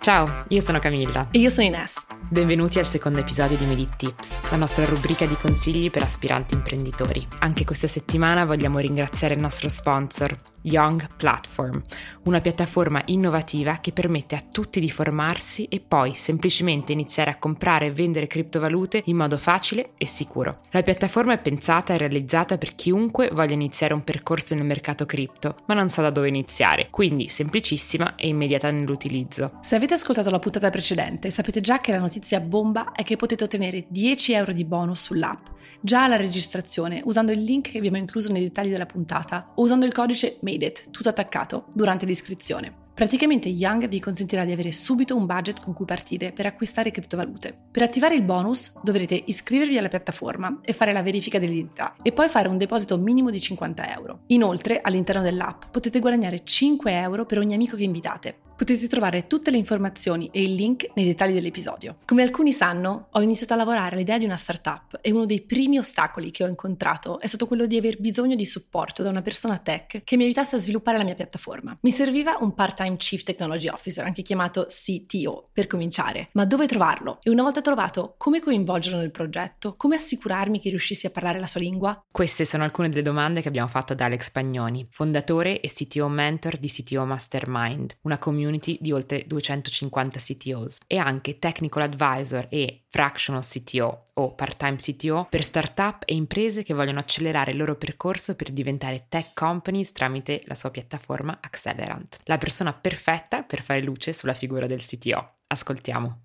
Ciao, io sono Camilla. E io sono Ines. Benvenuti al secondo episodio di Medit Tips, la nostra rubrica di consigli per aspiranti imprenditori. Anche questa settimana vogliamo ringraziare il nostro sponsor, Young Platform, una piattaforma innovativa che permette a tutti di formarsi e poi semplicemente iniziare a comprare e vendere criptovalute in modo facile e sicuro. La piattaforma è pensata e realizzata per chiunque voglia iniziare un percorso nel mercato cripto, ma non sa da dove iniziare, quindi semplicissima e immediata nell'utilizzo. Se avete ascoltato la puntata precedente, sapete già che la notizia bomba è che potete ottenere 10 euro di bonus sull'app, già alla registrazione, usando il link che abbiamo incluso nei dettagli della puntata o usando il codice MADE it, tutto attaccato, durante l'iscrizione. Praticamente Young vi consentirà di avere subito un budget con cui partire per acquistare criptovalute. Per attivare il bonus dovrete iscrivervi alla piattaforma e fare la verifica dell'identità e poi fare un deposito minimo di 50 euro. Inoltre, all'interno dell'app potete guadagnare 5 euro per ogni amico che invitate. Potete trovare tutte le informazioni e il link nei dettagli dell'episodio. Come alcuni sanno, ho iniziato a lavorare all'idea di una startup e uno dei primi ostacoli che ho incontrato è stato quello di aver bisogno di supporto da una persona tech che mi aiutasse a sviluppare la mia piattaforma. Mi serviva un part-time Chief Technology Officer, anche chiamato CTO, per cominciare. Ma dove trovarlo? E una volta trovato, come coinvolgerlo nel progetto? Come assicurarmi che riuscissi a parlare la sua lingua? Queste sono alcune delle domande che abbiamo fatto ad Alex Pagnoni, fondatore e CTO mentor di CTO Mastermind, una community community di oltre 250 CTOs e anche Technical Advisor e Fractional CTO o Part-Time CTO per startup e imprese che vogliono accelerare il loro percorso per diventare tech companies tramite la sua piattaforma Accelerant. La persona perfetta per fare luce sulla figura del CTO. Ascoltiamo.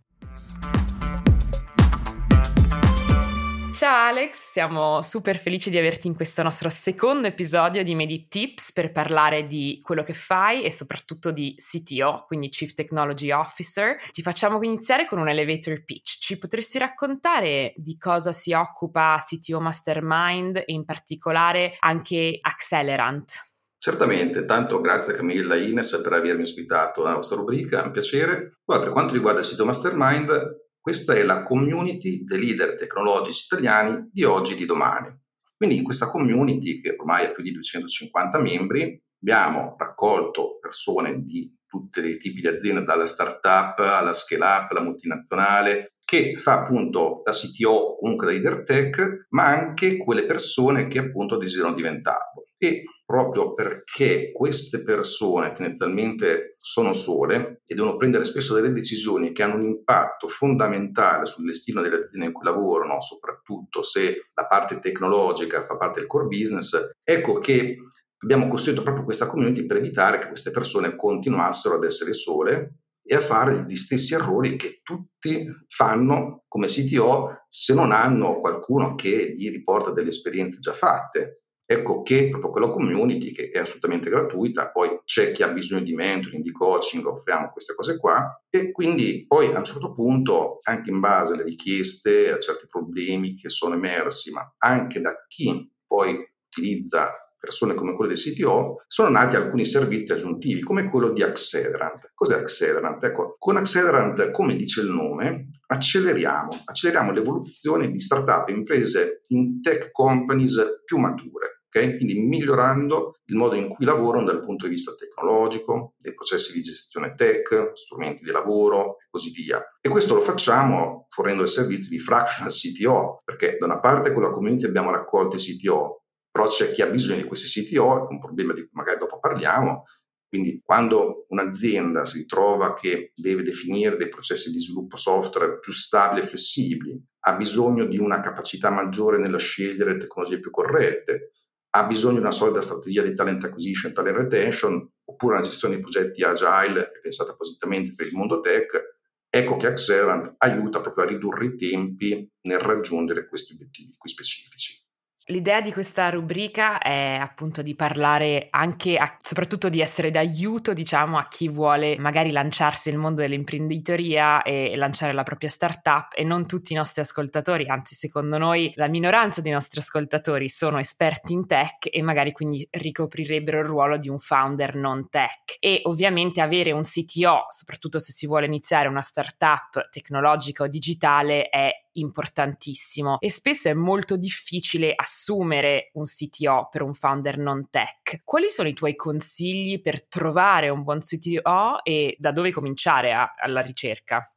Ciao Alex, siamo super felici di averti in questo nostro secondo episodio di Medi Tips per parlare di quello che fai e soprattutto di CTO, quindi Chief Technology Officer. Ti facciamo iniziare con un elevator pitch. Ci potresti raccontare di cosa si occupa CTO Mastermind e in particolare anche Accelerant? Certamente, tanto grazie Camilla e Ines per avermi ospitato nella vostra rubrica, è un piacere. Poi, per quanto riguarda il sito Mastermind, questa è la community dei leader tecnologici italiani di oggi e di domani. Quindi in questa community, che ormai ha più di 250 membri, abbiamo raccolto persone di tutti i tipi di aziende, dalla startup alla scale up, alla multinazionale, che fa appunto da CTO o comunque da leader tech, ma anche quelle persone che appunto desiderano diventarlo. E proprio perché queste persone tendenzialmente sono sole e devono prendere spesso delle decisioni che hanno un impatto fondamentale sul destino delle aziende in cui lavorano, soprattutto se la parte tecnologica fa parte del core business, ecco che abbiamo costruito proprio questa community per evitare che queste persone continuassero ad essere sole e a fare gli stessi errori che tutti fanno come CTO se non hanno qualcuno che gli riporta delle esperienze già fatte. Ecco che proprio quella community, che è assolutamente gratuita, poi c'è chi ha bisogno di mentoring, di coaching, offriamo queste cose qua, e quindi poi a un certo punto, anche in base alle richieste, a certi problemi che sono emersi, ma anche da chi poi utilizza persone come quelle del CTO, sono nati alcuni servizi aggiuntivi, come quello di Accelerant. Cos'è Accelerant? Ecco, con Accelerant, come dice il nome, acceleriamo, acceleriamo l'evoluzione di startup e imprese in tech companies più mature. Okay? Quindi migliorando il modo in cui lavorano dal punto di vista tecnologico, dei processi di gestione tech, strumenti di lavoro e così via. E questo lo facciamo fornendo il servizio di fractional CTO, perché da una parte con la community abbiamo raccolto i CTO, però c'è chi ha bisogno di questi CTO, è un problema di cui magari dopo parliamo, quindi quando un'azienda si ritrova che deve definire dei processi di sviluppo software più stabili e flessibili, ha bisogno di una capacità maggiore nello scegliere tecnologie più corrette, ha bisogno di una solida strategia di talent acquisition, talent retention, oppure una gestione di progetti agile pensata appositamente per il mondo tech, ecco che Accelerant aiuta proprio a ridurre i tempi nel raggiungere questi obiettivi qui specifici. L'idea di questa rubrica è appunto di parlare anche, a, soprattutto di essere d'aiuto, diciamo, a chi vuole magari lanciarsi nel mondo dell'imprenditoria e lanciare la propria startup e non tutti i nostri ascoltatori, anzi secondo noi la minoranza dei nostri ascoltatori sono esperti in tech e magari quindi ricoprirebbero il ruolo di un founder non tech. E ovviamente avere un CTO, soprattutto se si vuole iniziare una startup tecnologica o digitale, è importantissimo e spesso è molto difficile assumere un CTO per un founder non tech. Quali sono i tuoi consigli per trovare un buon CTO e da dove cominciare a, alla ricerca?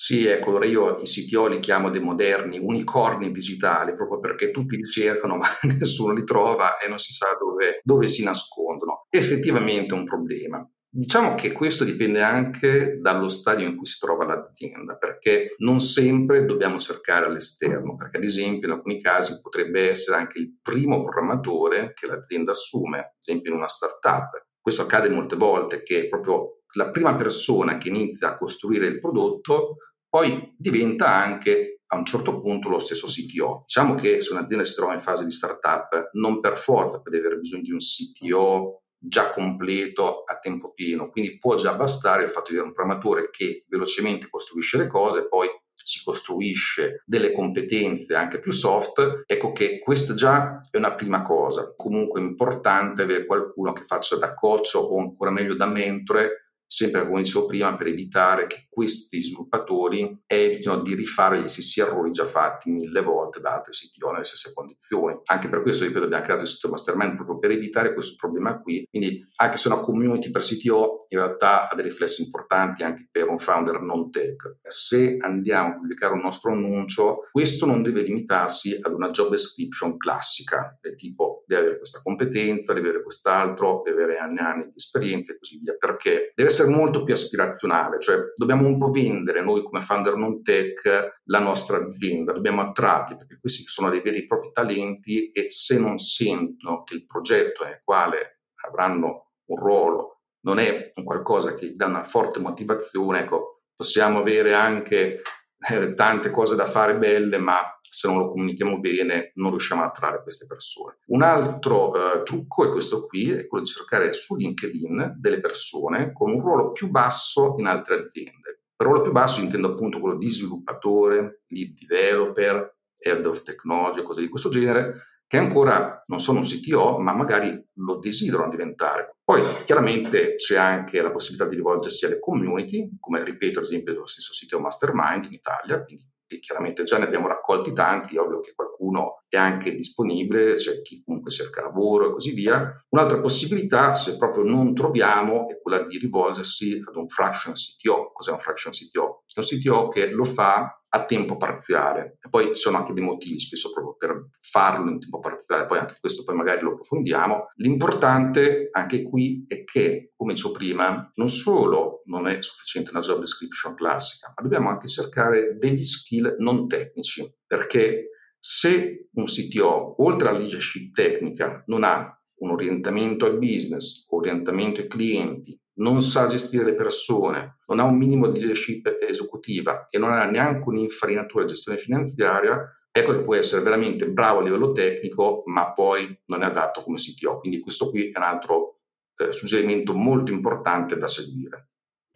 Sì, ecco, allora io i CTO li chiamo dei moderni unicorni digitali, proprio perché tutti li cercano ma nessuno li trova e non si sa dove, dove si nascondono. Effettivamente è un problema. Diciamo che questo dipende anche dallo stadio in cui si trova l'azienda, perché non sempre dobbiamo cercare all'esterno, perché ad esempio in alcuni casi potrebbe essere anche il primo programmatore che l'azienda assume, ad esempio in una startup. Questo accade molte volte che proprio la prima persona che inizia a costruire il prodotto poi diventa anche a un certo punto lo stesso CTO. Diciamo che se un'azienda si trova in fase di startup, non per forza deve avere bisogno di un CTO già completo a tempo pieno, quindi può già bastare il fatto di avere un programmatore che velocemente costruisce le cose, poi si costruisce delle competenze anche più soft, ecco che questa già è una prima cosa. Comunque è importante avere qualcuno che faccia da coach o ancora meglio da mentore sempre come dicevo prima, per evitare che questi sviluppatori evitino di rifare gli stessi errori già fatti mille volte da altri CTO nelle stesse condizioni. Anche per questo, ripeto, abbiamo creato il sito Mastermind proprio per evitare questo problema qui. Quindi, anche se una community per CTO in realtà ha dei riflessi importanti anche per un founder non tech. Se andiamo a pubblicare un nostro annuncio, questo non deve limitarsi ad una job description classica, del tipo deve avere questa competenza, deve avere quest'altro, deve avere anni e anni di esperienza e così via, perché deve essere molto più aspirazionale, cioè dobbiamo po' vendere noi come founder non tech la nostra azienda, dobbiamo attrarli perché questi sono dei veri e propri talenti e se non sentono che il progetto nel quale avranno un ruolo non è un qualcosa che gli dà una forte motivazione, ecco, possiamo avere anche eh, tante cose da fare belle, ma se non lo comunichiamo bene non riusciamo a attrarre queste persone. Un altro eh, trucco è questo qui, è quello di cercare su LinkedIn delle persone con un ruolo più basso in altre aziende. Per ruolo più basso intendo appunto quello di sviluppatore, lead developer, head of technology, cose di questo genere, che ancora non sono un CTO, ma magari lo desiderano diventare. Poi chiaramente c'è anche la possibilità di rivolgersi alle community, come ripeto ad esempio lo stesso CTO Mastermind in Italia, quindi chiaramente già ne abbiamo raccolti tanti, ovvio che qualcuno è anche disponibile, c'è chi comunque cerca lavoro e così via. Un'altra possibilità, se proprio non troviamo, è quella di rivolgersi ad un fraction CTO. Cos'è un fraction CTO? È un CTO che lo fa a tempo parziale. E poi ci sono anche dei motivi spesso proprio per farlo in tempo parziale, poi anche questo poi magari lo approfondiamo. L'importante anche qui è che, come dicevo prima, non solo non è sufficiente una job description classica, ma dobbiamo anche cercare degli skill non tecnici, perché se un CTO, oltre alla leadership tecnica, non ha un orientamento al business, orientamento ai clienti, non sa gestire le persone, non ha un minimo di leadership esecutiva e non ha neanche un'infarinatura di gestione finanziaria, ecco che può essere veramente bravo a livello tecnico, ma poi non è adatto come CTO. Quindi questo qui è un altro eh, suggerimento molto importante da seguire.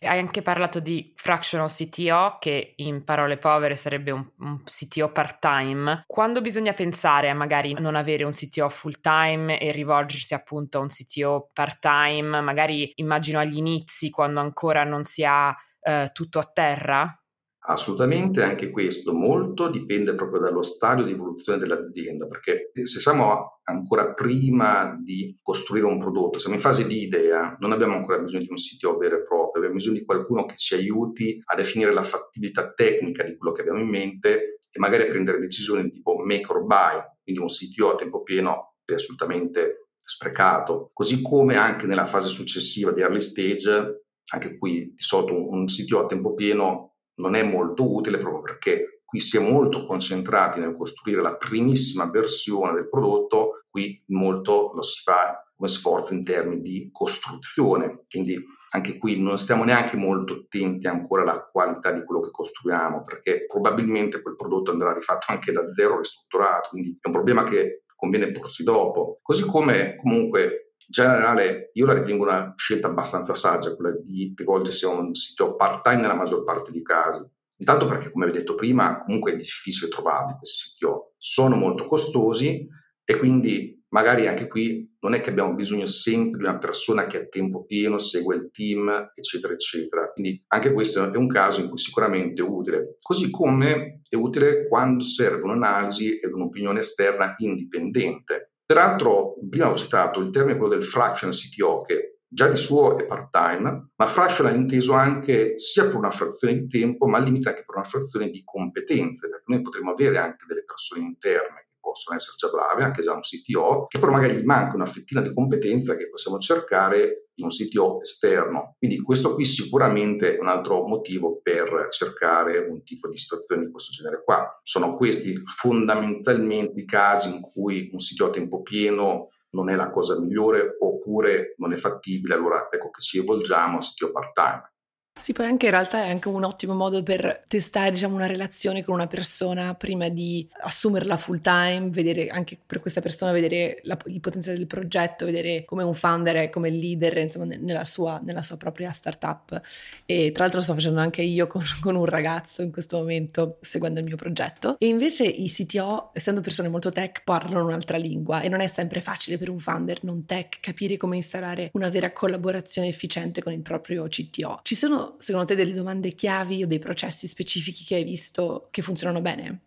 Hai anche parlato di fractional CTO, che in parole povere sarebbe un, un, CTO part-time. Quando bisogna pensare a magari non avere un CTO full-time e rivolgersi appunto a un CTO part-time, magari immagino agli inizi, quando ancora non si ha eh, tutto a terra? Assolutamente, anche questo molto dipende proprio dallo stadio di evoluzione dell'azienda, perché se siamo ancora prima di costruire un prodotto, siamo in fase di idea, non abbiamo ancora bisogno di un sito vero e proprio, abbiamo bisogno di qualcuno che ci aiuti a definire la fattibilità tecnica di quello che abbiamo in mente e magari a prendere decisioni tipo make or buy, quindi un CTO a tempo pieno è assolutamente sprecato, così come anche nella fase successiva di early stage, anche qui di solito un CTO a tempo pieno non è molto utile proprio perché qui si è molto concentrati nel costruire la primissima versione del prodotto, qui molto lo si fa come sforzo in termini di costruzione, quindi anche qui non stiamo neanche molto attenti ancora alla qualità di quello che costruiamo, perché probabilmente quel prodotto andrà rifatto anche da zero ristrutturato, quindi è un problema che conviene porsi dopo. Così come comunque generale io la ritengo una scelta abbastanza saggia quella di rivolgersi a un sito part-time nella maggior parte dei casi. Intanto perché, come vi ho detto prima, comunque è difficile trovarli questi siti, sono molto costosi e quindi magari anche qui non è che abbiamo bisogno sempre di una persona che a tempo pieno segue il team, eccetera, eccetera. Quindi anche questo è un caso in cui sicuramente è utile. Così come è utile quando serve un'analisi ed un'opinione esterna indipendente. Peraltro, prima ho citato il termine quello del fraction CTO, che già di suo è part-time, ma fraction è inteso anche sia per una frazione di tempo, ma al limite anche per una frazione di competenze, perché noi potremmo avere anche delle persone interne possono essere già brave, anche già un CTO, che però magari gli manca una fettina di competenza che possiamo cercare in un CTO esterno. Quindi questo qui sicuramente è un altro motivo per cercare un tipo di situazione di questo genere qua. Sono questi fondamentalmente i casi in cui un CTO a tempo pieno non è la cosa migliore oppure non è fattibile, allora ecco che ci evolgiamo a CTO part-time. Sì, poi anche in realtà è anche un ottimo modo per testare, diciamo, una relazione con una persona prima di assumerla full time, vedere anche per questa persona, vedere la, il potenziale del progetto, vedere come un founder e come leader, insomma, nella sua, nella sua, propria startup. E tra l'altro lo sto facendo anche io con, con, un ragazzo in questo momento, seguendo il mio progetto. E invece i CTO, essendo persone molto tech, parlano un'altra lingua e non è sempre facile per un founder non tech capire come instaurare una vera collaborazione efficiente con il proprio CTO. Ci sono secondo te delle domande chiavi o dei processi specifici che hai visto che funzionano bene?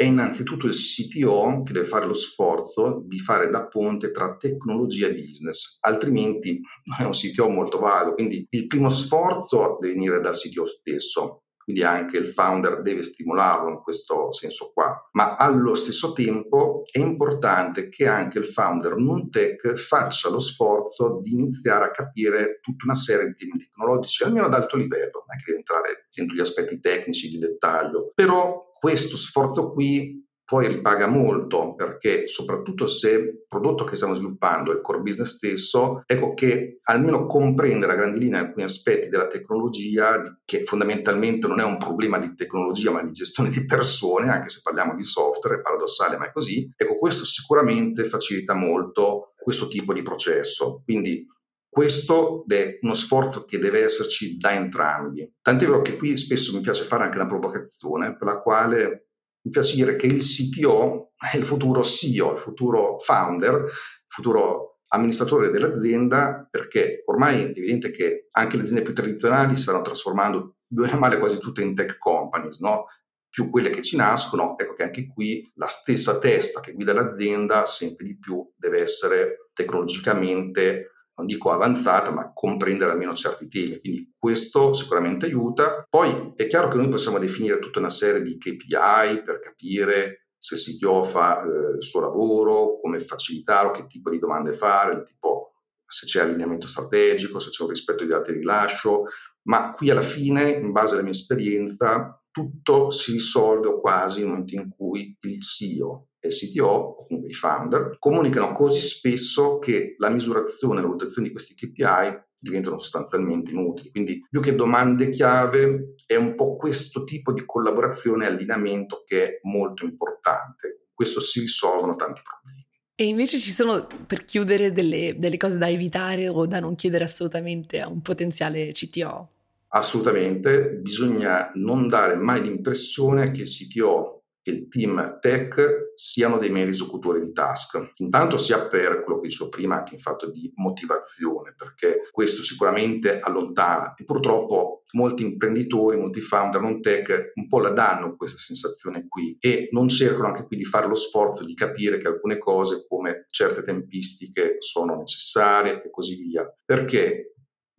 È innanzitutto il CTO che deve fare lo sforzo di fare da ponte tra tecnologia e business, altrimenti è un CTO molto valido. Quindi il primo sforzo deve venire dal CTO stesso quindi anche il founder deve stimolarlo in questo senso qua, ma allo stesso tempo è importante che anche il founder non tech faccia lo sforzo di iniziare a capire tutta una serie di temi tecnologici, almeno ad alto livello, non è che deve entrare dentro gli aspetti tecnici di dettaglio, però questo sforzo qui poi ripaga molto perché soprattutto se il prodotto che stiamo sviluppando è il core business stesso, ecco che almeno comprendere a grandi linee alcuni aspetti della tecnologia, che fondamentalmente non è un problema di tecnologia ma di gestione di persone, anche se parliamo di software, è paradossale ma è così, ecco questo sicuramente facilita molto questo tipo di processo. Quindi questo è uno sforzo che deve esserci da entrambi. Tant'è vero che qui spesso mi piace fare anche una provocazione per la quale mi piace dire che il CTO è il futuro CEO, il futuro founder, il futuro amministratore dell'azienda, perché ormai è evidente che anche le aziende più tradizionali stanno trasformando bene o male quasi tutte in tech companies, no? più quelle che ci nascono, ecco che anche qui la stessa testa che guida l'azienda sempre di più deve essere tecnologicamente non dico avanzata, ma comprendere almeno certi temi. Quindi questo sicuramente aiuta. Poi è chiaro che noi possiamo definire tutta una serie di KPI per capire se il CTO fa eh, il suo lavoro, come facilitarlo, che tipo di domande fare, tipo se c'è allineamento strategico, se c'è un rispetto di dati di rilascio, ma qui alla fine, in base alla mia esperienza, tutto si risolve o quasi nel momento in cui il CEO e il CTO, o comunque i founder, comunicano così spesso che la misurazione e la valutazione di questi KPI diventano sostanzialmente inutili. Quindi più che domande chiave è un po' questo tipo di collaborazione e allineamento che è molto importante. Questo si risolvono tanti problemi. E invece ci sono, per chiudere, delle, delle cose da evitare o da non chiedere assolutamente a un potenziale CTO? Assolutamente, bisogna non dare mai l'impressione che il CTO e il team tech siano dei meri esecutori di task. Intanto sia per quello che dicevo prima, anche in fatto di motivazione, perché questo sicuramente allontana e purtroppo molti imprenditori, molti founder non tech un po' la danno questa sensazione qui e non cercano anche qui di fare lo sforzo di capire che alcune cose come certe tempistiche sono necessarie e così via. Perché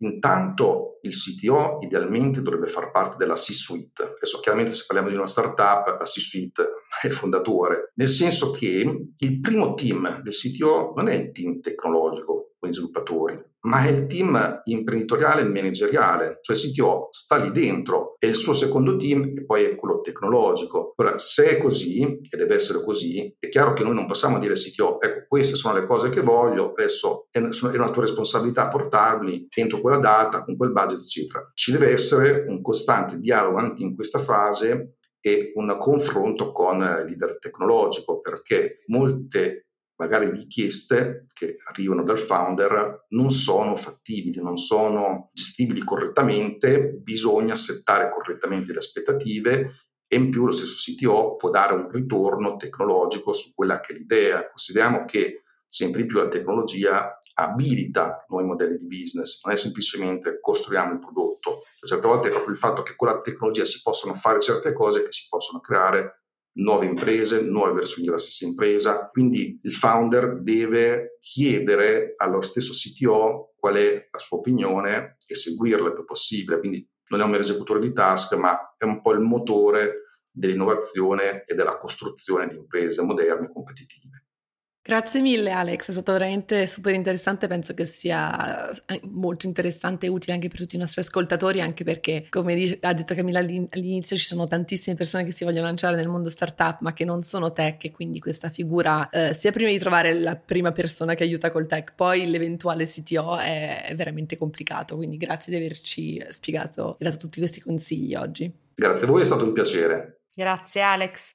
Intanto il CTO idealmente dovrebbe far parte della C-suite. Adesso chiaramente se parliamo di una startup, la C-suite è il fondatore, nel senso che il primo team del CTO non è il team tecnologico, con gli sviluppatori, ma è il team imprenditoriale e manageriale, cioè il CTO sta lì dentro, è il suo secondo team e poi è quello tecnologico. Ora, se è così, e deve essere così, è chiaro che noi non possiamo dire al CTO, ecco, queste sono le cose che voglio, adesso è una tua responsabilità portarli entro quella data, con quel budget, eccetera. Ci deve essere un costante dialogo anche in questa fase e un confronto con il leader tecnologico, perché molte magari richieste che arrivano dal founder non sono fattibili, non sono gestibili correttamente, bisogna settare correttamente le aspettative e in più lo stesso CTO può dare un ritorno tecnologico su quella che è l'idea. Consideriamo che sempre di più la tecnologia abilita nuovi modelli di business, non è semplicemente costruiamo il prodotto, certe volte è proprio il fatto che con la tecnologia si possono fare certe cose che si possono creare nuove imprese, nuove versioni della stessa impresa. Quindi il founder deve chiedere allo stesso CTO qual è la sua opinione e seguirla il più possibile. Quindi non è un mero esecutore di task, ma è un po' il motore dell'innovazione e della costruzione di imprese moderne e competitive. Grazie mille Alex, è stato veramente super interessante, penso che sia eh, molto interessante e utile anche per tutti i nostri ascoltatori, anche perché come ha detto Camilla all'inizio ci sono tantissime persone che si vogliono lanciare nel mondo startup ma che non sono tech e quindi questa figura eh, sia prima di trovare la prima persona che aiuta col tech, poi l'eventuale CTO è, è veramente complicato, quindi grazie di averci spiegato e dato tutti questi consigli oggi. Grazie a voi, è stato un piacere. Grazie Alex.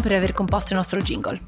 per aver composto il nostro jingle.